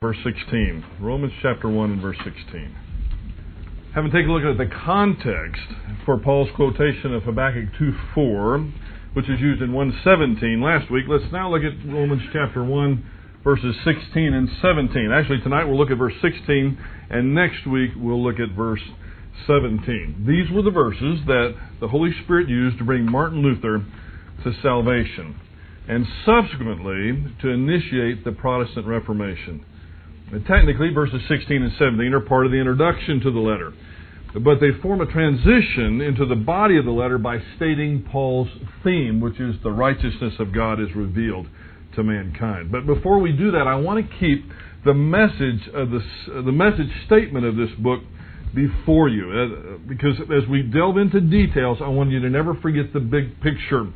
verse 16. Romans chapter 1 and verse 16. Having taken a look at the context for Paul's quotation of Habakkuk 2:4, which is used in 117 last week, let's now look at Romans chapter 1, verses 16 and 17. Actually, tonight we'll look at verse 16, and next week we'll look at verse 17. These were the verses that the Holy Spirit used to bring Martin Luther to salvation, and subsequently to initiate the Protestant Reformation. Technically, verses 16 and 17 are part of the introduction to the letter. But they form a transition into the body of the letter by stating Paul's theme, which is the righteousness of God is revealed to mankind. But before we do that, I want to keep the message of this, the message statement of this book before you, uh, because as we delve into details, I want you to never forget the big picture.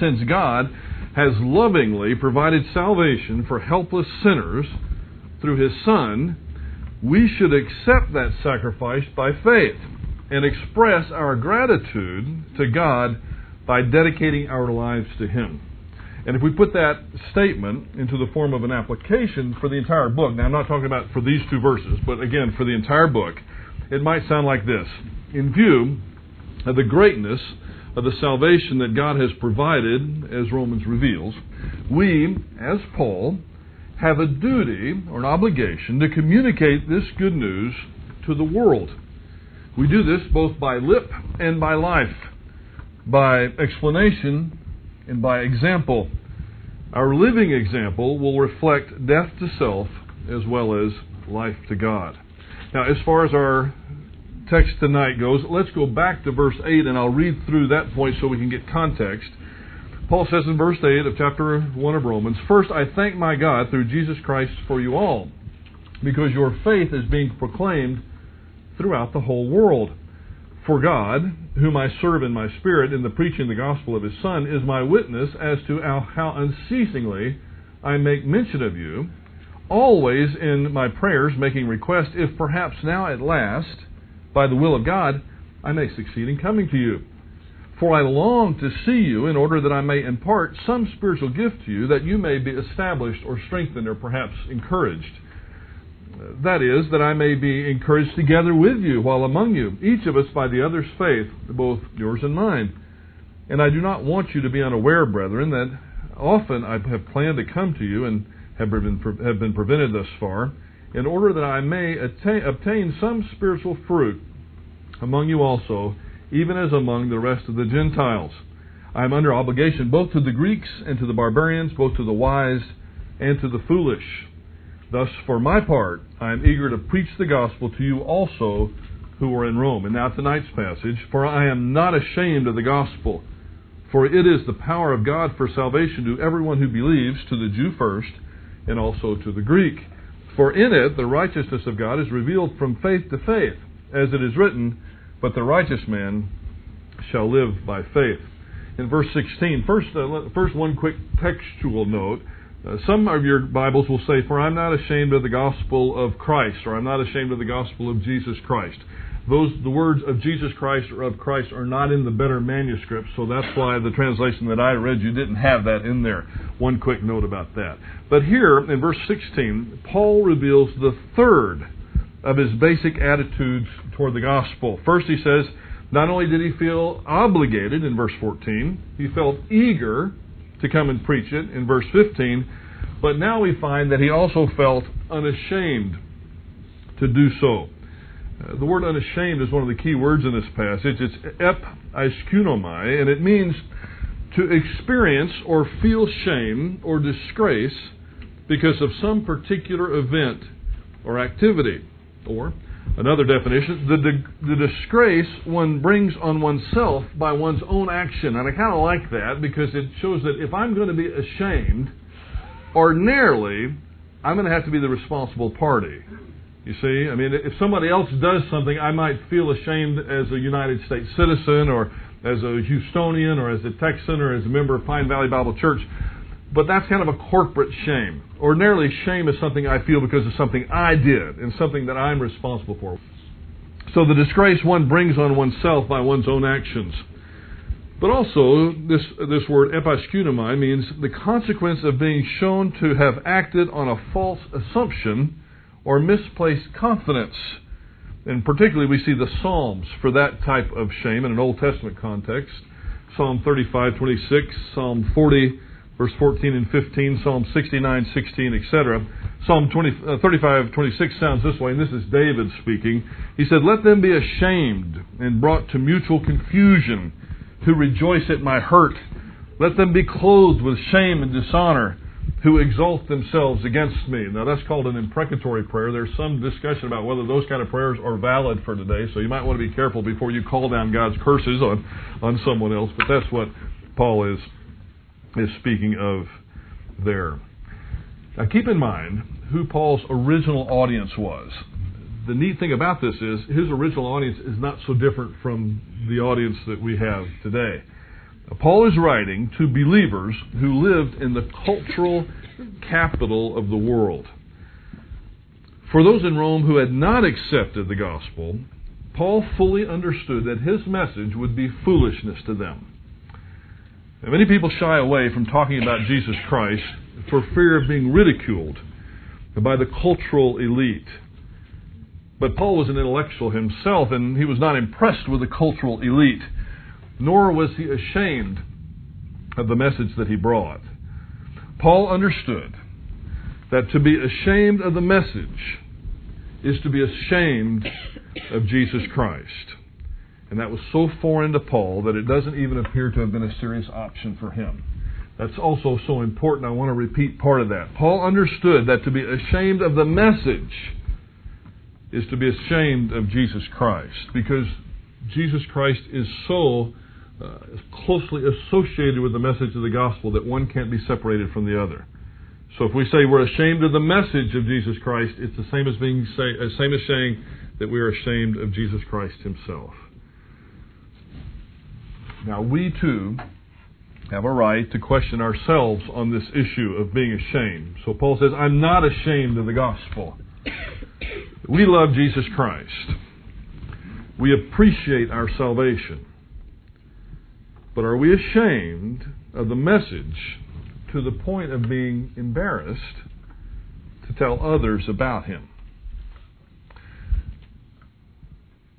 Since God has lovingly provided salvation for helpless sinners through his Son, we should accept that sacrifice by faith and express our gratitude to God by dedicating our lives to him. And if we put that statement into the form of an application for the entire book, now I'm not talking about for these two verses, but again for the entire book, it might sound like this. In view of the greatness of the salvation that God has provided, as Romans reveals, we, as Paul, have a duty or an obligation to communicate this good news to the world. We do this both by lip and by life, by explanation and by example. Our living example will reflect death to self as well as life to God. Now, as far as our text tonight goes, let's go back to verse 8 and I'll read through that point so we can get context. Paul says in verse 8 of chapter 1 of Romans, First, I thank my God through Jesus Christ for you all, because your faith is being proclaimed throughout the whole world. For God, whom I serve in my spirit in the preaching the gospel of his Son, is my witness as to how unceasingly I make mention of you, always in my prayers making request, if perhaps now at last, by the will of God, I may succeed in coming to you. For I long to see you in order that I may impart some spiritual gift to you, that you may be established or strengthened or perhaps encouraged. That is, that I may be encouraged together with you while among you, each of us by the other's faith, both yours and mine. And I do not want you to be unaware, brethren, that often I have planned to come to you and have been, have been prevented thus far, in order that I may attain, obtain some spiritual fruit among you also even as among the rest of the Gentiles. I am under obligation both to the Greeks and to the barbarians, both to the wise and to the foolish. Thus, for my part, I am eager to preach the gospel to you also who are in Rome. And now tonight's passage, for I am not ashamed of the gospel, for it is the power of God for salvation to everyone who believes, to the Jew first, and also to the Greek. For in it the righteousness of God is revealed from faith to faith, as it is written, but the righteous man shall live by faith. In verse 16, first, uh, first one quick textual note. Uh, some of your Bibles will say, For I'm not ashamed of the gospel of Christ, or I'm not ashamed of the gospel of Jesus Christ. Those, the words of Jesus Christ or of Christ are not in the better manuscript, so that's why the translation that I read you didn't have that in there. One quick note about that. But here, in verse 16, Paul reveals the third of his basic attitudes toward the gospel. First, he says, not only did he feel obligated in verse 14, he felt eager to come and preach it in verse 15, but now we find that he also felt unashamed to do so. Uh, the word unashamed is one of the key words in this passage. It's ep iskunomai, and it means to experience or feel shame or disgrace because of some particular event or activity. Or, another definition, the, the disgrace one brings on oneself by one's own action. And I kind of like that because it shows that if I'm going to be ashamed, ordinarily, I'm going to have to be the responsible party. You see, I mean, if somebody else does something, I might feel ashamed as a United States citizen or as a Houstonian or as a Texan or as a member of Pine Valley Bible Church. But that's kind of a corporate shame. Ordinarily, shame is something I feel because of something I did and something that I'm responsible for. So the disgrace one brings on oneself by one's own actions. But also, this, this word episkunamai means the consequence of being shown to have acted on a false assumption or misplaced confidence. And particularly, we see the Psalms for that type of shame in an Old Testament context. Psalm 35, 26, Psalm 40, verse 14 and 15, Psalm 69, 16, etc. Psalm 20, uh, 35, 26 sounds this way, and this is David speaking. He said, Let them be ashamed and brought to mutual confusion who rejoice at my hurt. Let them be clothed with shame and dishonor who exalt themselves against me. Now that's called an imprecatory prayer. There's some discussion about whether those kind of prayers are valid for today, so you might want to be careful before you call down God's curses on, on someone else. But that's what Paul is is speaking of there. Now keep in mind who Paul's original audience was. The neat thing about this is his original audience is not so different from the audience that we have today. Paul is writing to believers who lived in the cultural capital of the world. For those in Rome who had not accepted the gospel, Paul fully understood that his message would be foolishness to them. And many people shy away from talking about Jesus Christ for fear of being ridiculed by the cultural elite. But Paul was an intellectual himself, and he was not impressed with the cultural elite nor was he ashamed of the message that he brought. Paul understood that to be ashamed of the message is to be ashamed of Jesus Christ. And that was so foreign to Paul that it doesn't even appear to have been a serious option for him. That's also so important. I want to repeat part of that. Paul understood that to be ashamed of the message is to be ashamed of Jesus Christ because Jesus Christ is so uh, closely associated with the message of the gospel that one can't be separated from the other. So if we say we're ashamed of the message of Jesus Christ, it's the same as being say, uh, same as saying that we are ashamed of Jesus Christ Himself. Now we too have a right to question ourselves on this issue of being ashamed. So Paul says, "I'm not ashamed of the gospel." We love Jesus Christ. We appreciate our salvation. But are we ashamed of the message to the point of being embarrassed to tell others about him?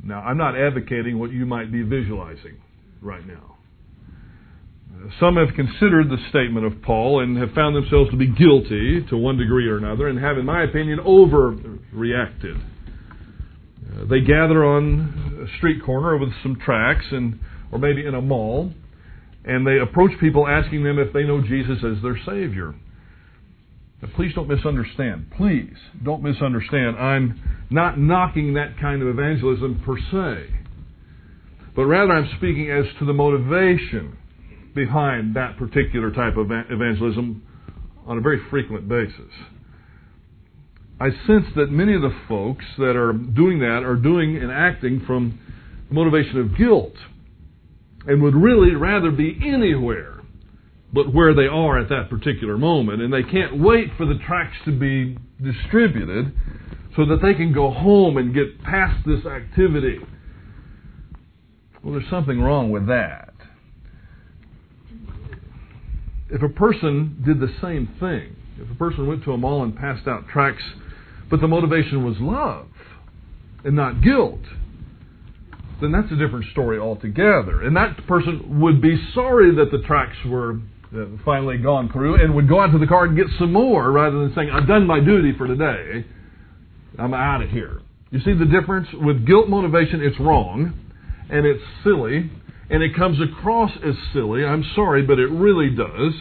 Now, I'm not advocating what you might be visualizing right now. Some have considered the statement of Paul and have found themselves to be guilty to one degree or another and have, in my opinion, overreacted. Uh, they gather on a street corner with some tracts and or maybe in a mall and they approach people asking them if they know Jesus as their Savior. Now, please don't misunderstand. Please don't misunderstand. I'm not knocking that kind of evangelism per se, but rather I'm speaking as to the motivation behind that particular type of evangelism on a very frequent basis. I sense that many of the folks that are doing that are doing and acting from motivation of guilt and would really rather be anywhere but where they are at that particular moment. And they can't wait for the tracts to be distributed so that they can go home and get past this activity. Well, there's something wrong with that. If a person did the same thing, if a person went to a mall and passed out tracts, but the motivation was love and not guilt, then that's a different story altogether. And that person would be sorry that the tracts were uh, finally gone through and would go out to the car and get some more rather than saying, I've done my duty for today. I'm out of here. You see the difference? With guilt motivation, it's wrong and it's silly and it comes across as silly. I'm sorry, but it really does.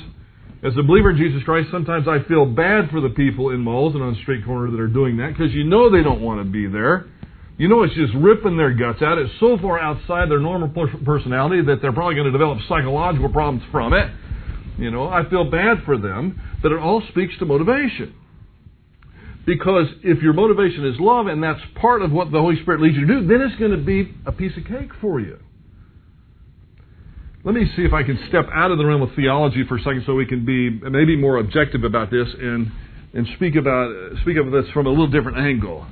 As a believer in Jesus Christ, sometimes I feel bad for the people in malls and on street corners that are doing that because you know they don't want to be there. You know, it's just ripping their guts out. It's so far outside their normal personality that they're probably going to develop psychological problems from it. You know, I feel bad for them, but it all speaks to motivation. Because if your motivation is love and that's part of what the Holy Spirit leads you to do, then it's going to be a piece of cake for you. Let me see if I can step out of the realm of theology for a second so we can be maybe more objective about this and, and speak about speak of this from a little different angle.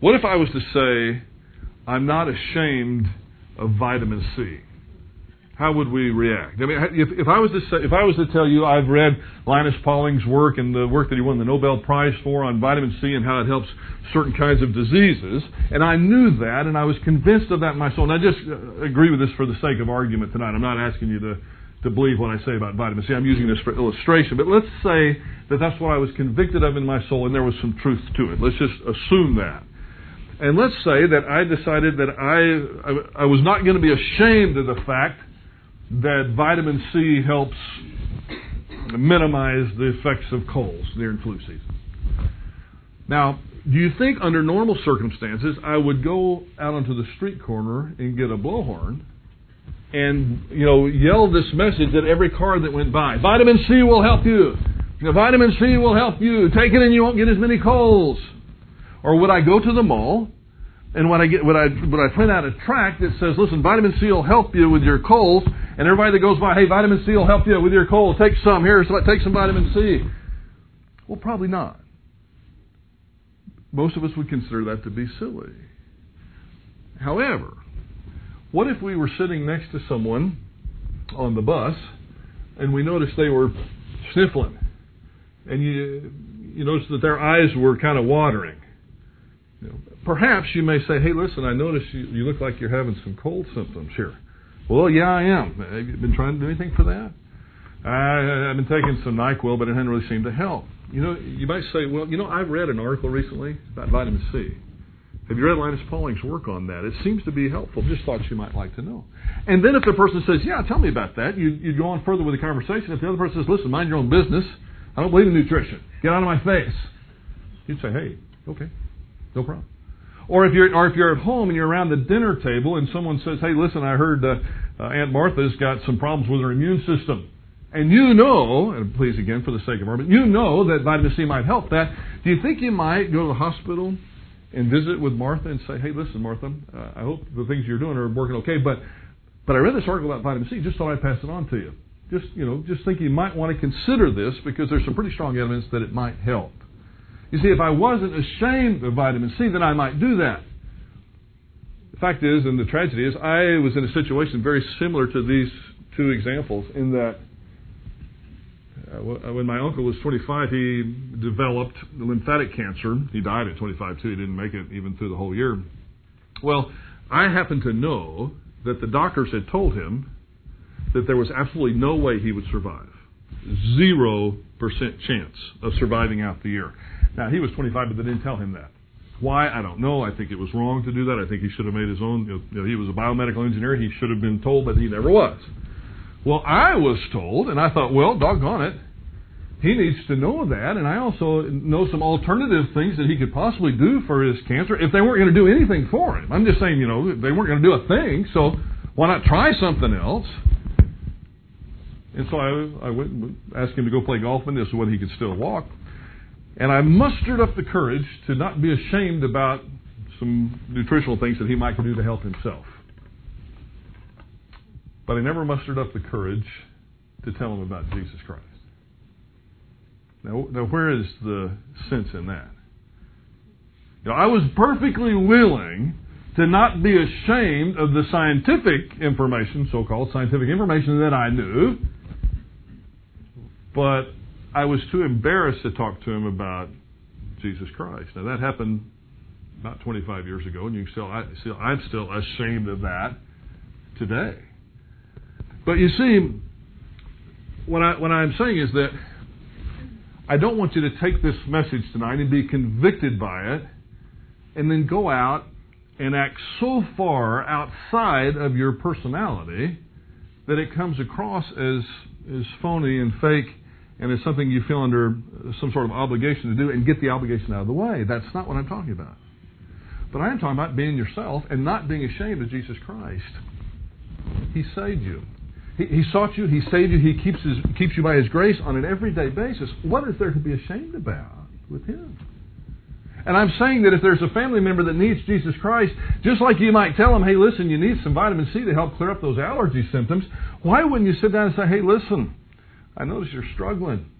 What if I was to say, I'm not ashamed of vitamin C? How would we react? I mean, if, if I was to say, if I was to tell you I've read Linus Pauling's work and the work that he won the Nobel Prize for on vitamin C and how it helps certain kinds of diseases, and I knew that and I was convinced of that in my soul, and I just uh, agree with this for the sake of argument tonight. I'm not asking you to to believe what I say about vitamin C. I'm using this for illustration, but let's say that that's what I was convicted of in my soul, and there was some truth to it. Let's just assume that. And let's say that I decided that I, I, I was not going to be ashamed of the fact that vitamin C helps minimize the effects of colds during flu season. Now, do you think under normal circumstances I would go out onto the street corner and get a blowhorn and you know yell this message at every car that went by? Vitamin C will help you. you know, vitamin C will help you. Take it and you won't get as many colds. Or would I go to the mall and when I get, when I, when I print out a tract that says, listen, vitamin C will help you with your colds, and everybody that goes by, hey, vitamin C will help you with your cold. take some here, so take some vitamin C. Well, probably not. Most of us would consider that to be silly. However, what if we were sitting next to someone on the bus and we noticed they were sniffling and you you noticed that their eyes were kind of watering you know, perhaps you may say, hey, listen, I notice you, you look like you're having some cold symptoms here. Well, yeah, I am. Have you been trying to do anything for that? I, I've been taking some NyQuil, but it hasn't really seemed to help. You know, you might say, well, you know, I've read an article recently about vitamin C. Have you read Linus Pauling's work on that? It seems to be helpful. Just thought you might like to know. And then if the person says, yeah, tell me about that, you, you go on further with the conversation. If the other person says, listen, mind your own business. I don't believe in nutrition. Get out of my face. You'd say, hey, okay, no problem. Or if you're, or if you're at home and you're around the dinner table and someone says, "Hey, listen, I heard uh, uh, Aunt Martha's got some problems with her immune system," and you know, and please again for the sake of argument, you know that vitamin C might help that. Do you think you might go to the hospital and visit with Martha and say, "Hey, listen, Martha, uh, I hope the things you're doing are working okay, but but I read this article about vitamin C. Just thought I'd pass it on to you. Just you know, just think you might want to consider this because there's some pretty strong evidence that it might help." You see, if I wasn't ashamed of vitamin C, then I might do that. The fact is, and the tragedy is, I was in a situation very similar to these two examples in that uh, when my uncle was 25, he developed lymphatic cancer. He died at 25 too. He didn't make it even through the whole year. Well, I happen to know that the doctors had told him that there was absolutely no way he would survive. Zero percent chance of surviving out the year. Now, he was 25, but they didn't tell him that. Why? I don't know. I think it was wrong to do that. I think he should have made his own. You know, he was a biomedical engineer. He should have been told, but he never was. Well, I was told, and I thought, well, doggone it. He needs to know that, and I also know some alternative things that he could possibly do for his cancer if they weren't going to do anything for him. I'm just saying, you know, they weren't going to do a thing, so why not try something else? And so I, I went and asked him to go play golf, and this is when he could still walk. And I mustered up the courage to not be ashamed about some nutritional things that he might do to help himself. But I never mustered up the courage to tell him about Jesus Christ. Now, now where is the sense in that? You know, I was perfectly willing to not be ashamed of the scientific information, so called scientific information that I knew, but I was too embarrassed to talk to him about Jesus Christ. Now that happened about 25 years ago, and you still, I, still, I'm still ashamed of that today. But you see, what I what I'm saying is that I don't want you to take this message tonight and be convicted by it, and then go out and act so far outside of your personality that it comes across as as phony and fake and it's something you feel under some sort of obligation to do and get the obligation out of the way. That's not what I'm talking about. But I am talking about being yourself and not being ashamed of Jesus Christ. He saved you. He, he sought you. He saved you. He keeps, his, keeps you by His grace on an everyday basis. What is there to be ashamed about with Him? And I'm saying that if there's a family member that needs Jesus Christ, just like you might tell them, hey, listen, you need some vitamin C to help clear up those allergy symptoms, why wouldn't you sit down and say, hey, listen, I notice you're struggling.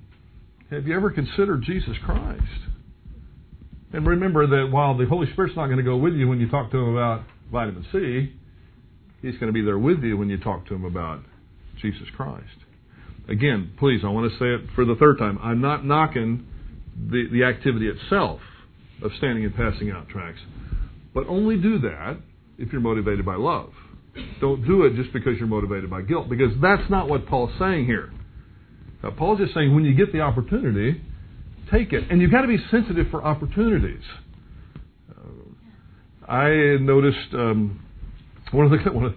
Have you ever considered Jesus Christ? And remember that while the Holy Spirit's not going to go with you when you talk to him about vitamin C, He's going to be there with you when you talk to him about Jesus Christ. Again, please, I want to say it for the third time. I'm not knocking the, the activity itself of standing and passing out tracts, but only do that if you're motivated by love. Don't do it just because you're motivated by guilt, because that's not what Paul's saying here. Now, Paul's just saying when you get the opportunity, take it. And you've got to be sensitive for opportunities. Uh, I noticed um, one of the one of,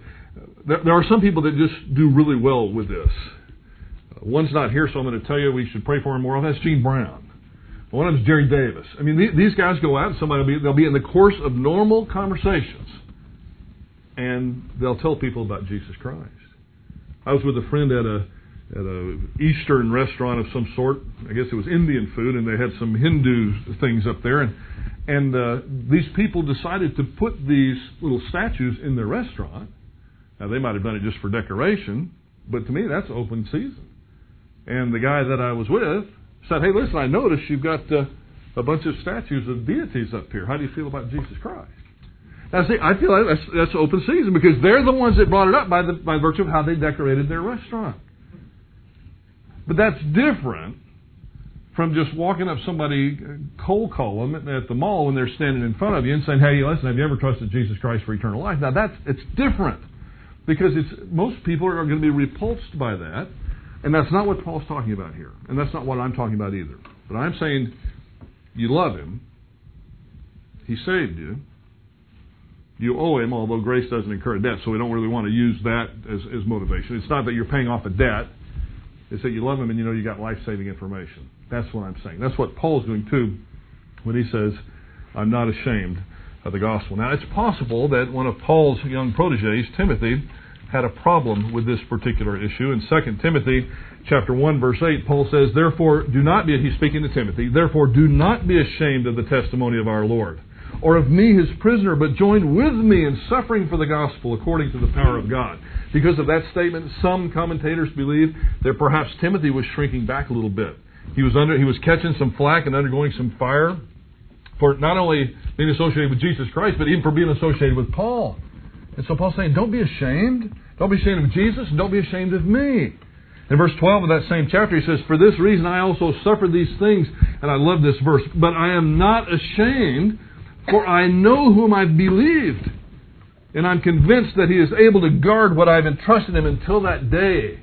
there, there, are some people that just do really well with this. Uh, one's not here, so I'm going to tell you we should pray for him more. That's Gene Brown. One of them is Jerry Davis. I mean, these guys go out and somebody will be, they'll be in the course of normal conversations, and they'll tell people about Jesus Christ. I was with a friend at a at a Eastern restaurant of some sort. I guess it was Indian food, and they had some Hindu things up there. And and uh, these people decided to put these little statues in their restaurant. Now they might have done it just for decoration, but to me that's open season. And the guy that I was with said, "Hey, listen, I noticed you've got uh, a bunch of statues of deities up here. How do you feel about Jesus Christ?" Now, see, I feel like that's, that's open season because they're the ones that brought it up by the by virtue of how they decorated their restaurant. But that's different from just walking up somebody cold call them at the mall when they're standing in front of you and saying, "Hey, listen, have you ever trusted Jesus Christ for eternal life?" Now that's it's different because it's most people are going to be repulsed by that, and that's not what Paul's talking about here, and that's not what I'm talking about either. But I'm saying you love him, he saved you. You owe him, although grace doesn't incur debt, so we don't really want to use that as, as motivation. It's not that you're paying off a debt is that you love him and you know you got life saving information. That's what I'm saying. That's what Paul's doing too when he says, I'm not ashamed of the gospel. Now, it's possible that one of Paul's young proteges, Timothy, had a problem with this particular issue. In 2 Timothy chapter 1 verse 8, Paul says, "Therefore do not be he's speaking to Timothy, therefore do not be ashamed of the testimony of our Lord." Or of me his prisoner, but join with me in suffering for the gospel according to the power of God. Because of that statement, some commentators believe that perhaps Timothy was shrinking back a little bit. He was under he was catching some flack and undergoing some fire for not only being associated with Jesus Christ, but even for being associated with Paul. And so Paul's saying, Don't be ashamed. Don't be ashamed of Jesus, and don't be ashamed of me. In verse 12 of that same chapter, he says, For this reason I also suffered these things. And I love this verse. But I am not ashamed, for I know whom I've believed, and I'm convinced that he is able to guard what I've entrusted him until that day.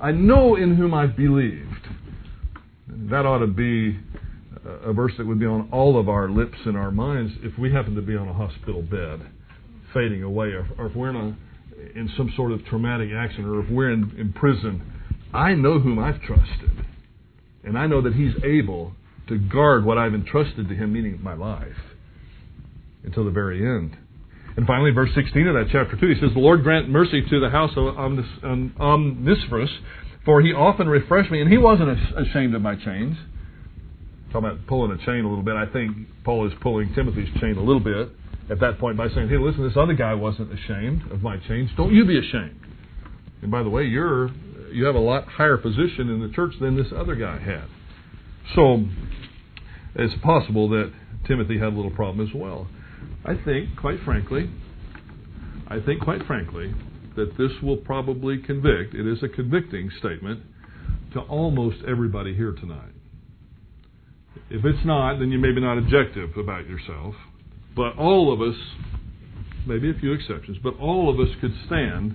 I know in whom I've believed. That ought to be a verse that would be on all of our lips and our minds if we happen to be on a hospital bed, fading away, or, if we're in, a, in some sort of traumatic accident, or if we're in, in prison. I know whom I've trusted, and I know that He's able to guard what I've entrusted to him, meaning my life, until the very end. And finally, verse 16 of that chapter 2, he says, The Lord grant mercy to the house of Onesiphorus, um, for he often refreshed me, and he wasn't ashamed of my chains. Talking about pulling a chain a little bit, I think Paul is pulling Timothy's chain a little bit at that point by saying, Hey, listen, this other guy wasn't ashamed of my chains. Don't you be ashamed. And by the way, you're you have a lot higher position in the church than this other guy had. So it's possible that Timothy had a little problem as well. I think, quite frankly, I think, quite frankly, that this will probably convict. It is a convicting statement to almost everybody here tonight. If it's not, then you may be not objective about yourself. But all of us, maybe a few exceptions, but all of us could stand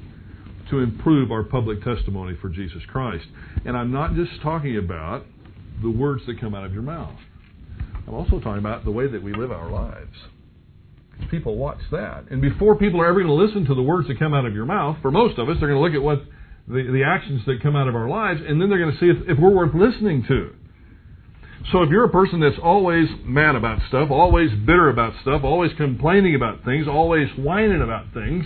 to improve our public testimony for Jesus Christ. And I'm not just talking about the words that come out of your mouth. I'm also talking about the way that we live our lives. Because People watch that. And before people are ever going to listen to the words that come out of your mouth, for most of us, they're going to look at what the, the actions that come out of our lives, and then they're going to see if, if we're worth listening to. So if you're a person that's always mad about stuff, always bitter about stuff, always complaining about things, always whining about things,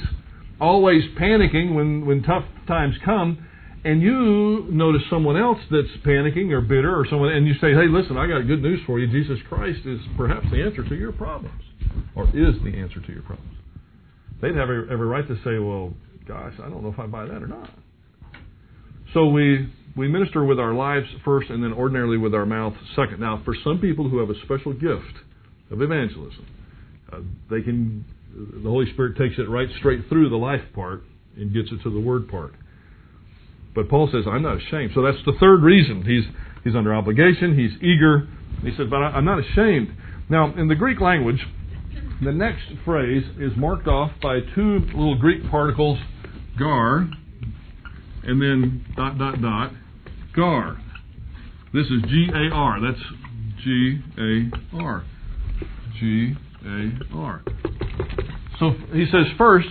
always panicking when, when tough times come, and you notice someone else that's panicking or bitter or someone, and you say, hey, listen, I got good news for you. Jesus Christ is perhaps the answer to your problems, or is the answer to your problems. They'd have every right to say, well, gosh, I don't know if I buy that or not. So we we minister with our lives first, and then ordinarily with our mouth second. Now, for some people who have a special gift of evangelism, uh, they can the Holy Spirit takes it right straight through the life part and gets it to the word part. But Paul says, I'm not ashamed. So that's the third reason. He's, he's under obligation, he's eager. He said, But I'm not ashamed. Now, in the Greek language, the next phrase is marked off by two little Greek particles, gar, and then dot, dot, dot, gar. This is G A R. That's G A R. G A R. So he says, first,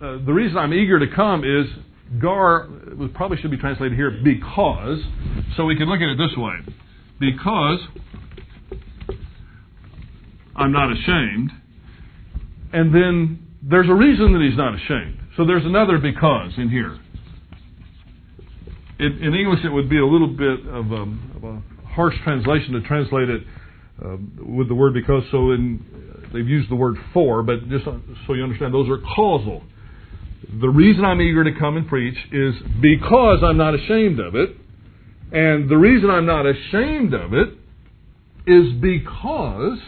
uh, the reason I'm eager to come is gar probably should be translated here because. So we can look at it this way: because I'm not ashamed, and then there's a reason that he's not ashamed. So there's another because in here. In, in English, it would be a little bit of a, of a harsh translation to translate it uh, with the word because. So in, they've used the word for, but just so you understand, those are causal. The reason I'm eager to come and preach is because I'm not ashamed of it. And the reason I'm not ashamed of it is because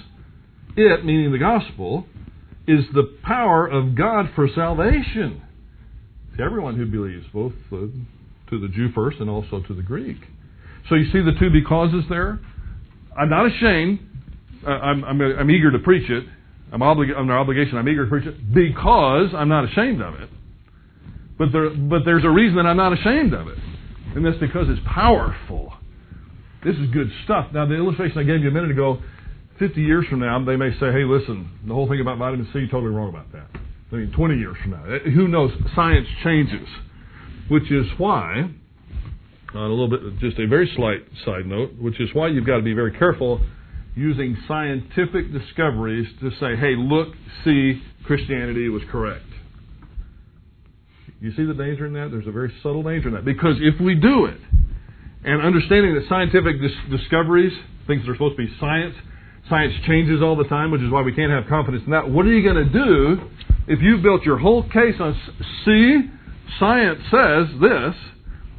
it, meaning the gospel, is the power of God for salvation to everyone who believes, both uh, to the Jew first and also to the Greek. So you see the two becauses there? I'm not ashamed. Uh, I'm, I'm, I'm, eager to preach it. I'm under obligation. I'm eager to preach it because I'm not ashamed of it. But, there, but there's a reason that I'm not ashamed of it. And that's because it's powerful. This is good stuff. Now, the illustration I gave you a minute ago 50 years from now, they may say, hey, listen, the whole thing about vitamin C, totally wrong about that. I mean, 20 years from now. Eh, who knows? Science changes. Which is why, on a little bit, just a very slight side note, which is why you've got to be very careful using scientific discoveries to say, hey, look, see, Christianity was correct. You see the danger in that? There's a very subtle danger in that. Because if we do it, and understanding that scientific dis- discoveries, things that are supposed to be science, Science changes all the time, which is why we can't have confidence in that. What are you going to do if you've built your whole case on see, science says this,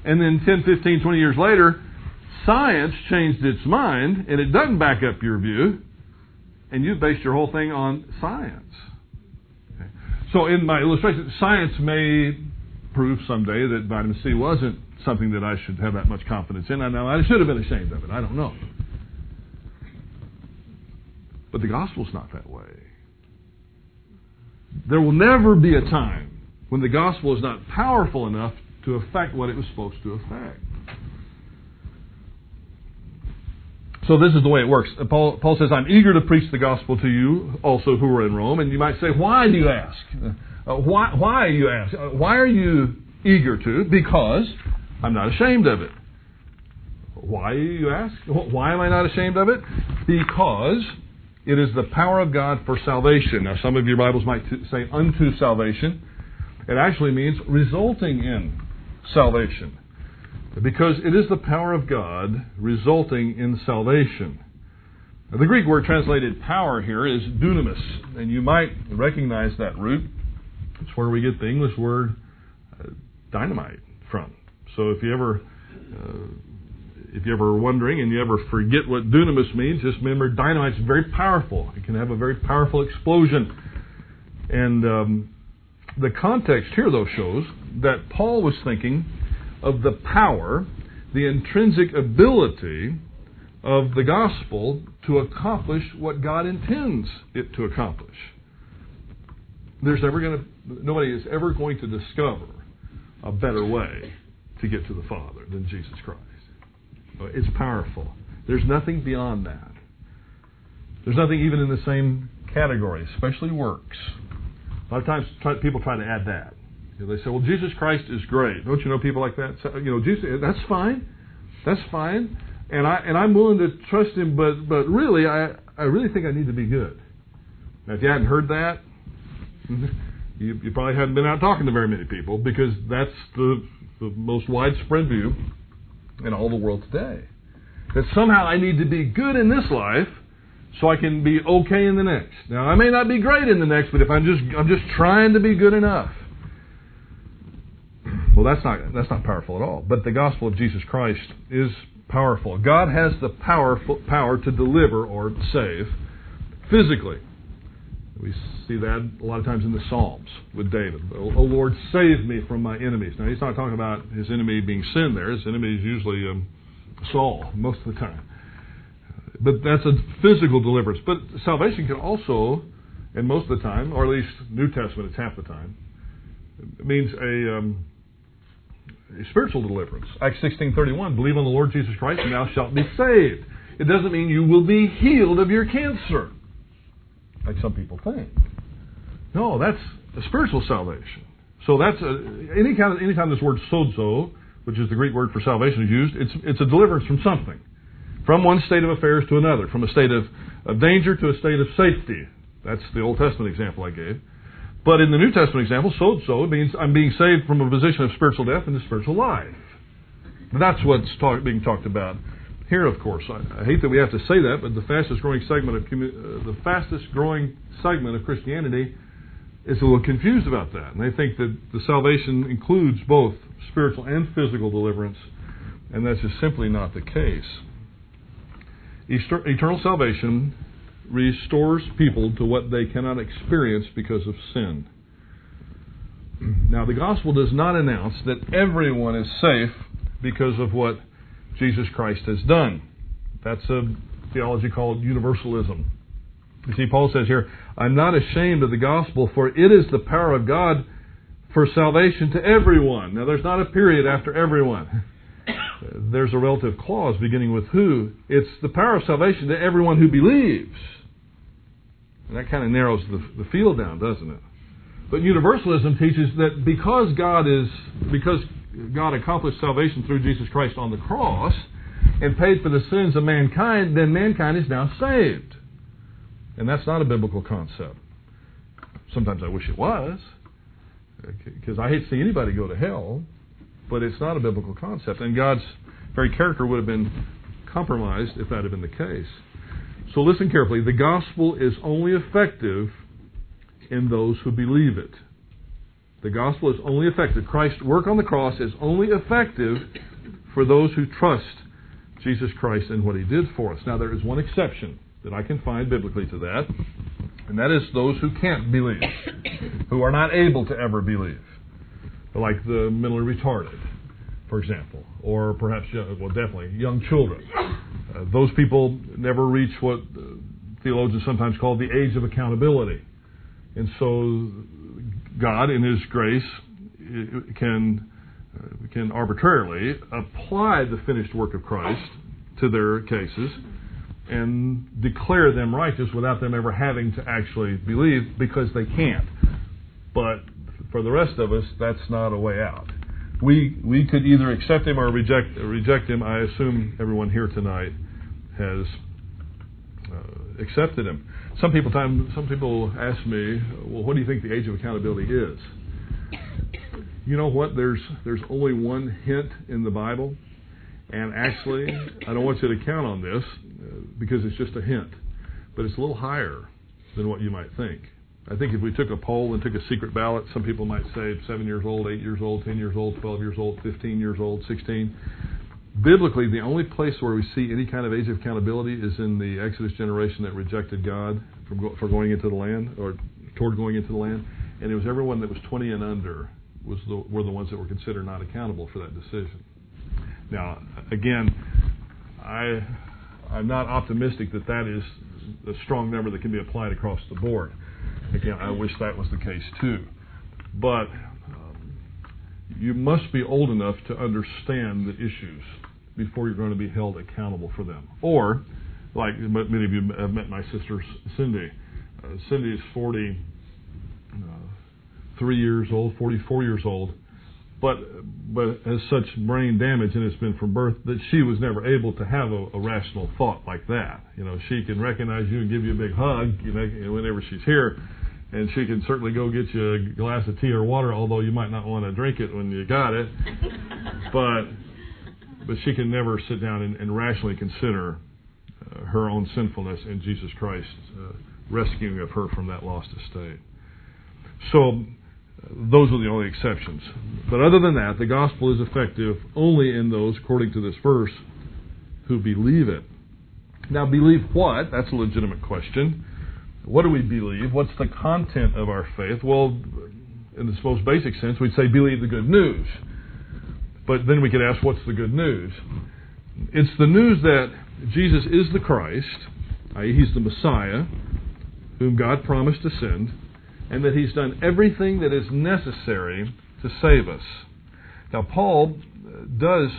and then 10, 15, 20 years later, science changed its mind and it doesn't back up your view, and you've based your whole thing on science. So, in my illustration, science may prove someday that vitamin C wasn't something that I should have that much confidence in. I know I should have been ashamed of it. I don't know. But the gospel's not that way. There will never be a time when the gospel is not powerful enough to affect what it was supposed to affect. So this is the way it works. Paul, Paul, says, I'm eager to preach the gospel to you also who are in Rome. And you might say, why do you ask? Uh, why, why you ask? Uh, why are you eager to? Because I'm not ashamed of it. Why, do you ask? Why am I not ashamed of it? Because it is the power of God for salvation. Now, some of your Bibles might say unto salvation. It actually means resulting in salvation. Because it is the power of God resulting in salvation. Now, the Greek word translated power here is dunamis, and you might recognize that root. It's where we get the English word uh, dynamite from. So if you ever uh, if you ever are wondering and you ever forget what dunamis means, just remember dynamite is very powerful. It can have a very powerful explosion. And um, the context here, though, shows that Paul was thinking of the power, the intrinsic ability of the gospel to accomplish what God intends it to accomplish. There's never going to, nobody is ever going to discover a better way to get to the Father than Jesus Christ. Uh, it's powerful. There's nothing beyond that. There's nothing even in the same category, especially works. A lot of times people try to add that. Know, they say, well, Jesus Christ is great. Don't you know people like that? So, you know, Jesus, that's fine. That's fine. And, I, and I'm willing to trust him, but, but really, I, I really think I need to be good. Now, if you hadn't heard that, you, you probably hadn't been out talking to very many people because that's the, the most widespread view in all the world today. That somehow I need to be good in this life so I can be okay in the next. Now I may not be great in the next, but if I'm just I'm just trying to be good enough. Well, that's not that's not powerful at all. But the gospel of Jesus Christ is powerful. God has the power power to deliver or save physically. We see that a lot of times in the Psalms with David. Oh, Lord, save me from my enemies. Now, he's not talking about his enemy being sin there. His enemy is usually um, Saul most of the time. But that's a physical deliverance. But salvation can also, and most of the time, or at least New Testament, it's half the time, it means a, um, spiritual deliverance. Acts 16.31, believe on the Lord Jesus Christ and thou shalt be saved. It doesn't mean you will be healed of your cancer like some people think. No, that's a spiritual salvation. So that's a, any kind of, anytime this word sozo, which is the Greek word for salvation, is used, it's it's a deliverance from something, from one state of affairs to another, from a state of, of danger to a state of safety. That's the Old Testament example I gave. But in the New Testament example, sozo means I'm being saved from a position of spiritual death into spiritual life. That's what's talk, being talked about here, of course. I, I, hate that we have to say that, but the fastest growing segment of uh, the fastest growing segment of Christianity is a little confused about that, and they think that the salvation includes both spiritual and physical deliverance, and that's just simply not the case. Eternal salvation restores people to what they cannot experience because of sin. Now, the gospel does not announce that everyone is safe because of what Jesus Christ has done. That's a theology called universalism. You see, Paul says here, I'm not ashamed of the gospel, for it is the power of God for salvation to everyone. Now, there's not a period after everyone. There's a relative clause beginning with who. It's the power of salvation to everyone who believes. And that kind of narrows the, the field down, doesn't it? But universalism teaches that because God is, because God accomplished salvation through Jesus Christ on the cross and paid for the sins of mankind, then mankind is now saved. And that's not a biblical concept. Sometimes I wish it was, because I hate to see anybody go to hell, but it's not a biblical concept. And God's very character would have been compromised if that had been the case. So listen carefully. The gospel is only effective in those who believe it. The gospel is only effective. Christ's work on the cross is only effective for those who trust Jesus Christ and what he did for us. Now, there is one exception that I can find biblically to that, and that is those who can't believe, who are not able to ever believe, like the mentally retarded, for example, or perhaps, well, definitely young children. Uh, those people never reach what uh, theologians sometimes call the age of accountability. And so God, in His grace, can uh, can arbitrarily apply the finished work of Christ to their cases and declare them righteous without them ever having to actually believe because they can't. But for the rest of us, that's not a way out. We we could either accept him or reject reject him. I assume everyone here tonight has uh, accepted him. Some people time some people ask me, well, what do you think the age of accountability is? You know what? There's there's only one hint in the Bible, and actually, I don't want you to count on this uh, because it's just a hint, but it's a little higher than what you might think. I think if we took a poll and took a secret ballot, some people might say seven years old, eight years old, ten years old, twelve years old, fifteen years old, sixteen biblically, the only place where we see any kind of age of accountability is in the Exodus generation that rejected God for going into the land or toward going into the land, and it was everyone that was 20 and under was the, were the ones that were considered not accountable for that decision. Now, again, I I'm not optimistic that that is a strong number that can be applied across the board. Again, I wish that was the case too, but um, you must be old enough to understand the issues before you're going to be held accountable for them. Or, like many of you have met my sister Cindy. Uh, Cindy is 43 uh, years old, 44 years old, but but has such brain damage and it's been from birth that she was never able to have a, a rational thought like that. You know, she can recognize you and give you a big hug, you know, whenever she's here, and she can certainly go get you a glass of tea or water, although you might not want to drink it when you got it. but but she can never sit down and, and rationally consider uh, her own sinfulness and Jesus Christ uh, rescuing of her from that lost estate. So those are the only exceptions. But other than that, the gospel is effective only in those, according to this verse, who believe it. Now, believe what? That's a legitimate question. What do we believe? What's the content of our faith? Well, in its most basic sense, we'd say believe the good news. But then we could ask, what's the good news? It's the news that Jesus is the Christ, i.e., he's the Messiah, whom God promised to send, and that he's done everything that is necessary to save us. Now, Paul uh, does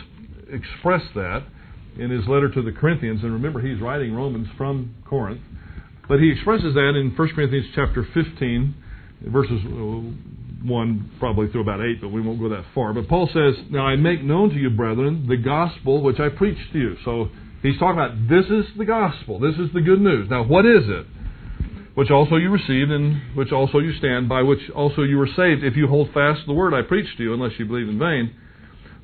express that in his letter to the Corinthians, and remember, he's writing Romans from Corinth. But he expresses that in 1 Corinthians chapter 15, verses uh, 1 probably through about 8, but we won't go that far. But Paul says, Now I make known to you, brethren, the gospel which I preached to you. So he's talking about this is the gospel. This is the good news. Now, what is it? Which also you received, and which also you stand, by which also you were saved, if you hold fast the word I preached to you, unless you believe in vain.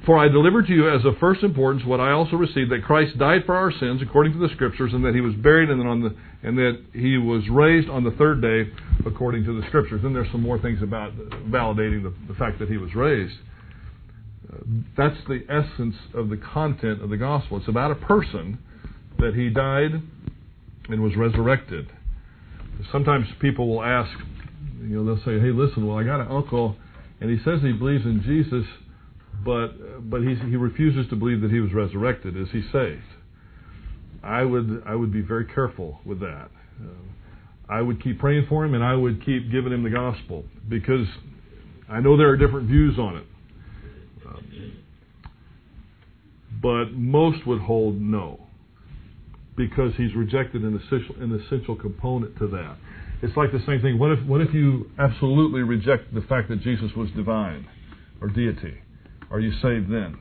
For I delivered to you as of first importance what I also received that Christ died for our sins according to the Scriptures, and that He was buried, and, the, and that He was raised on the third day according to the Scriptures. Then there's some more things about validating the, the fact that He was raised. Uh, that's the essence of the content of the gospel. It's about a person that He died and was resurrected. Sometimes people will ask, you know, they'll say, "Hey, listen, well, I got an uncle, and he says he believes in Jesus." But but he he refuses to believe that he was resurrected. Is he saved? I would I would be very careful with that. Uh, I would keep praying for him, and I would keep giving him the gospel because I know there are different views on it. Um, but most would hold no because he's rejected an essential, an essential component to that. It's like the same thing. What if, what if you absolutely reject the fact that Jesus was divine or deity? Are you saved then?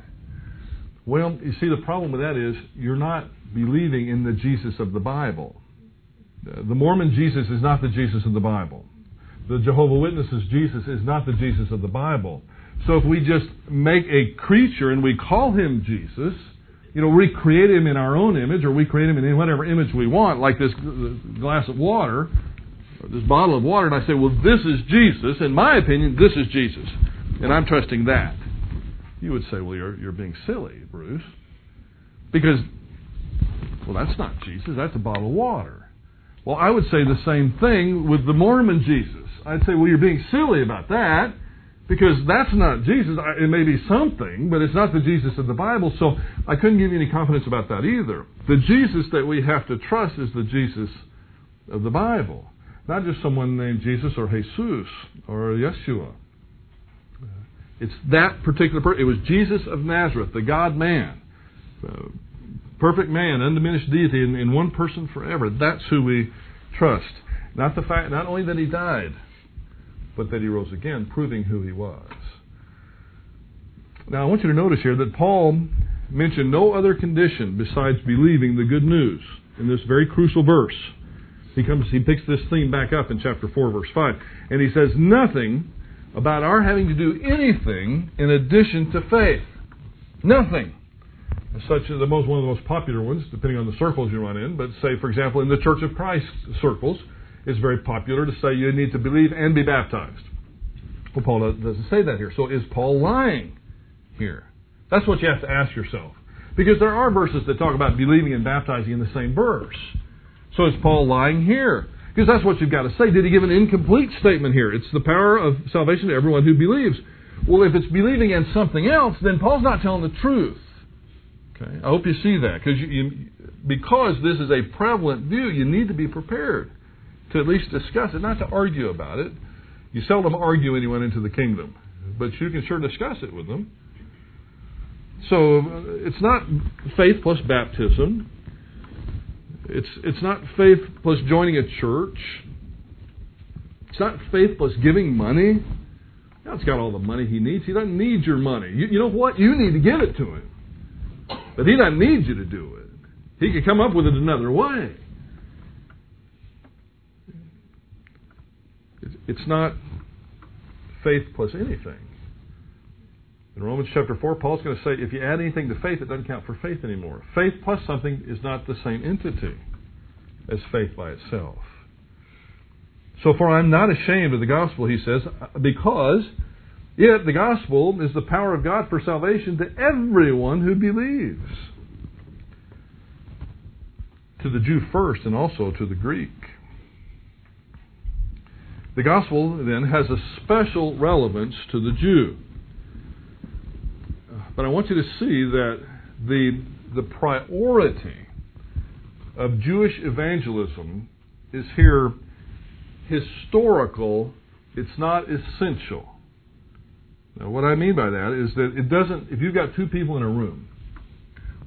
Well, you see, the problem with that is you're not believing in the Jesus of the Bible. The Mormon Jesus is not the Jesus of the Bible. The Jehovah Witnesses Jesus is not the Jesus of the Bible. So if we just make a creature and we call him Jesus, you know, recreate him in our own image or we create him in whatever image we want, like this glass of water, this bottle of water, and I say, well, this is Jesus. In my opinion, this is Jesus. And I'm trusting that. You would say, well, you're, you're being silly, Bruce. Because, well, that's not Jesus, that's a bottle of water. Well, I would say the same thing with the Mormon Jesus. I'd say, well, you're being silly about that because that's not Jesus. It may be something, but it's not the Jesus of the Bible, so I couldn't give you any confidence about that either. The Jesus that we have to trust is the Jesus of the Bible, not just someone named Jesus or Jesus or Yeshua. It's that particular person. It was Jesus of Nazareth, the God man. Perfect man, undiminished deity in, in one person forever. That's who we trust. Not the fact, not only that he died, but that he rose again, proving who he was. Now, I want you to notice here that Paul mentioned no other condition besides believing the good news in this very crucial verse. He comes, he picks this theme back up in chapter 4, verse 5, and he says, Nothing about our having to do anything in addition to faith. Nothing. Such as the most one of the most popular ones, depending on the circles you run in. But say, for example, in the Church of Christ circles, it's very popular to say you need to believe and be baptized. Well, Paul doesn't say that here. So is Paul lying here? That's what you have to ask yourself. Because there are verses that talk about believing and baptizing in the same verse. So is Paul lying here? Because that's what you've got to say. Did he give an incomplete statement here? It's the power of salvation to everyone who believes. Well, if it's believing in something else, then Paul's not telling the truth. Okay, I hope you see that because you, you, because this is a prevalent view, you need to be prepared to at least discuss it, not to argue about it. You seldom argue anyone into the kingdom, but you can sure discuss it with them. So uh, it's not faith plus baptism. It's, it's not faith plus joining a church. It's not faith plus giving money. God's got all the money he needs. He doesn't need your money. You, you know what? You need to give it to him. But he doesn't need you to do it. He could come up with it another way. It's not faith plus anything. In Romans chapter 4, Paul's going to say if you add anything to faith, it doesn't count for faith anymore. Faith plus something is not the same entity as faith by itself. So, for I'm not ashamed of the gospel, he says, because yet the gospel is the power of God for salvation to everyone who believes. To the Jew first, and also to the Greek. The gospel then has a special relevance to the Jew. But I want you to see that the, the priority of Jewish evangelism is here historical, it's not essential. Now, what I mean by that is that it doesn't, if you've got two people in a room,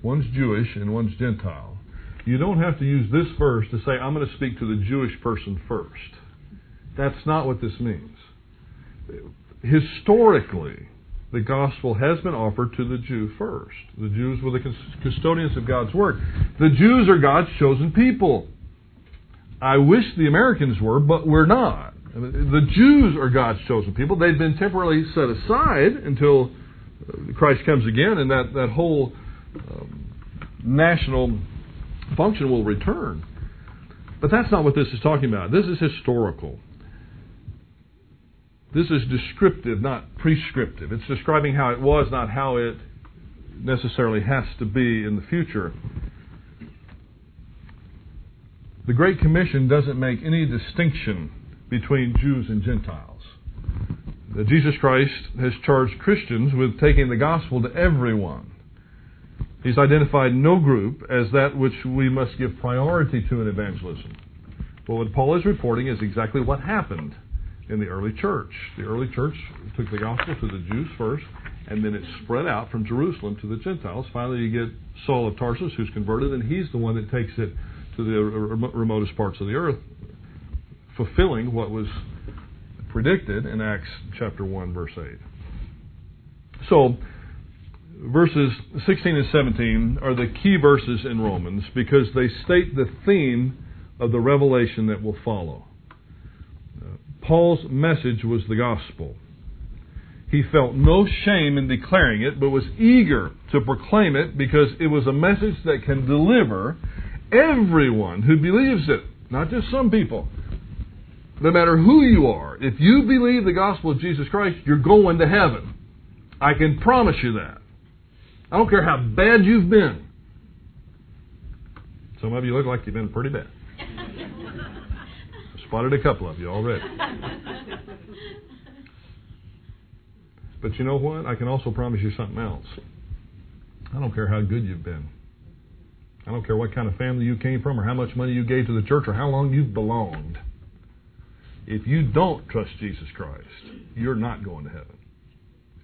one's Jewish and one's Gentile, you don't have to use this verse to say, I'm going to speak to the Jewish person first. That's not what this means. Historically, the gospel has been offered to the Jew first. The Jews were the custodians of God's word. The Jews are God's chosen people. I wish the Americans were, but we're not. The Jews are God's chosen people. They've been temporarily set aside until Christ comes again, and that, that whole um, national function will return. But that's not what this is talking about. This is historical. This is descriptive, not prescriptive. It's describing how it was, not how it necessarily has to be in the future. The Great Commission doesn't make any distinction between Jews and Gentiles. Jesus Christ has charged Christians with taking the gospel to everyone. He's identified no group as that which we must give priority to in evangelism. But what Paul is reporting is exactly what happened in the early church. The early church took the gospel to the Jews first, and then it spread out from Jerusalem to the Gentiles. Finally, you get Saul of Tarsus, who's converted, and he's the one that takes it to the remotest parts of the earth, fulfilling what was predicted in Acts chapter 1, verse 8. So, verses 16 and 17 are the key verses in Romans because they state the theme of the revelation that will follow. Paul's message was the gospel. He felt no shame in declaring it, but was eager to proclaim it because it was a message that can deliver everyone who believes it, not just some people. No matter who you are, if you believe the gospel of Jesus Christ, you're going to heaven. I can promise you that. I don't care how bad you've been. Some of you look like you've been pretty bad. Spotted a couple of you already. But you know what? I can also promise you something else. I don't care how good you've been. I don't care what kind of family you came from or how much money you gave to the church or how long you've belonged. If you don't trust Jesus Christ, you're not going to heaven.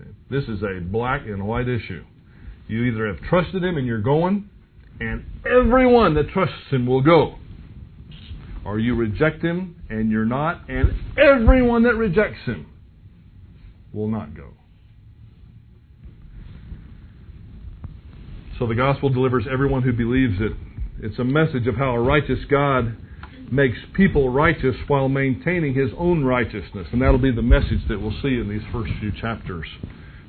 Okay? This is a black and white issue. You either have trusted Him and you're going, and everyone that trusts Him will go or you reject him and you're not, and everyone that rejects him will not go. So the gospel delivers everyone who believes it. It's a message of how a righteous God makes people righteous while maintaining his own righteousness. And that'll be the message that we'll see in these first few chapters.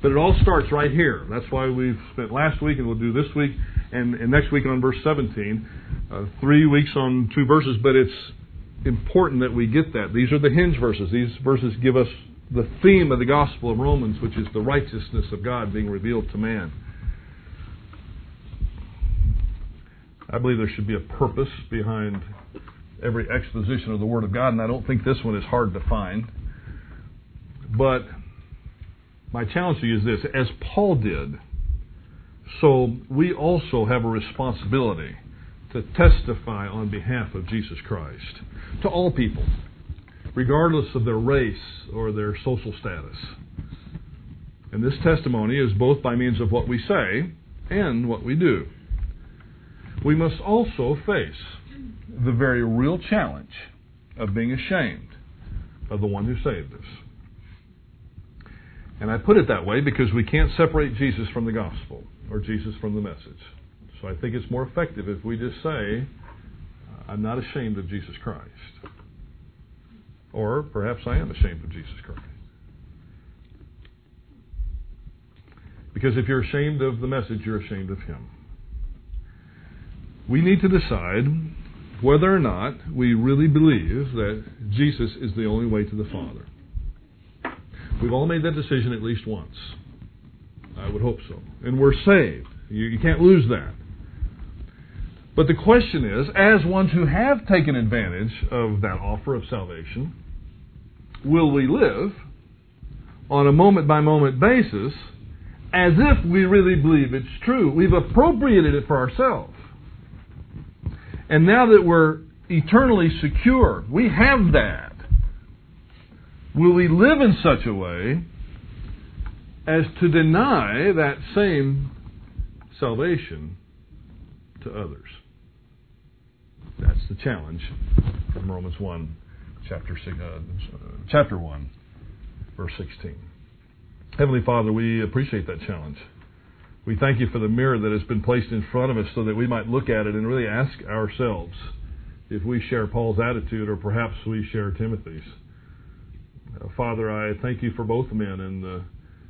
But it all starts right here. That's why we've spent last week and we'll do this week and, and next week on verse 17. Uh, three weeks on two verses, but it's important that we get that. These are the hinge verses. These verses give us the theme of the Gospel of Romans, which is the righteousness of God being revealed to man. I believe there should be a purpose behind every exposition of the Word of God, and I don't think this one is hard to find. But my challenge to you is this as Paul did, so we also have a responsibility to testify on behalf of Jesus Christ to all people, regardless of their race or their social status. And this testimony is both by means of what we say and what we do. We must also face the very real challenge of being ashamed of the one who saved us. And I put it that way because we can't separate Jesus from the gospel or Jesus from the message. So I think it's more effective if we just say, uh, I'm not ashamed of Jesus Christ. Or perhaps I am ashamed of Jesus Christ. Because if you're ashamed of the message, you're ashamed of Him. We need to decide whether or not we really believe that Jesus is the only way to the Father. We've all made that decision at least once. I would hope so. And we're saved. You, you can't lose that. But the question is, as ones who have taken advantage of that offer of salvation, will we live on a moment by moment basis as if we really believe it's true. We've appropriated it for ourselves. And now that we're eternally secure, we have that. Will we live in such a way as to deny that same salvation to others? That's the challenge from Romans 1, chapter, uh, chapter 1, verse 16. Heavenly Father, we appreciate that challenge. We thank you for the mirror that has been placed in front of us so that we might look at it and really ask ourselves if we share Paul's attitude or perhaps we share Timothy's. Uh, Father, I thank you for both men and the,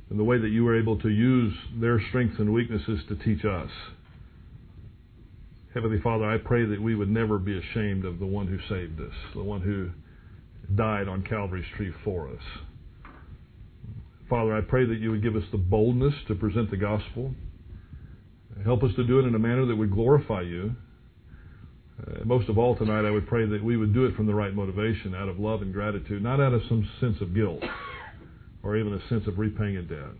and the way that you were able to use their strengths and weaknesses to teach us. Heavenly Father, I pray that we would never be ashamed of the one who saved us, the one who died on Calvary's tree for us. Father, I pray that you would give us the boldness to present the gospel. Help us to do it in a manner that would glorify you. Uh, most of all tonight, I would pray that we would do it from the right motivation, out of love and gratitude, not out of some sense of guilt or even a sense of repaying a debt.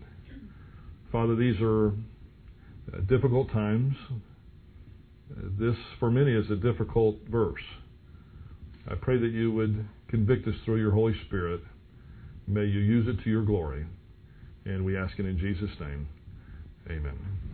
Father, these are uh, difficult times. This, for many, is a difficult verse. I pray that you would convict us through your Holy Spirit. May you use it to your glory. And we ask it in Jesus' name. Amen.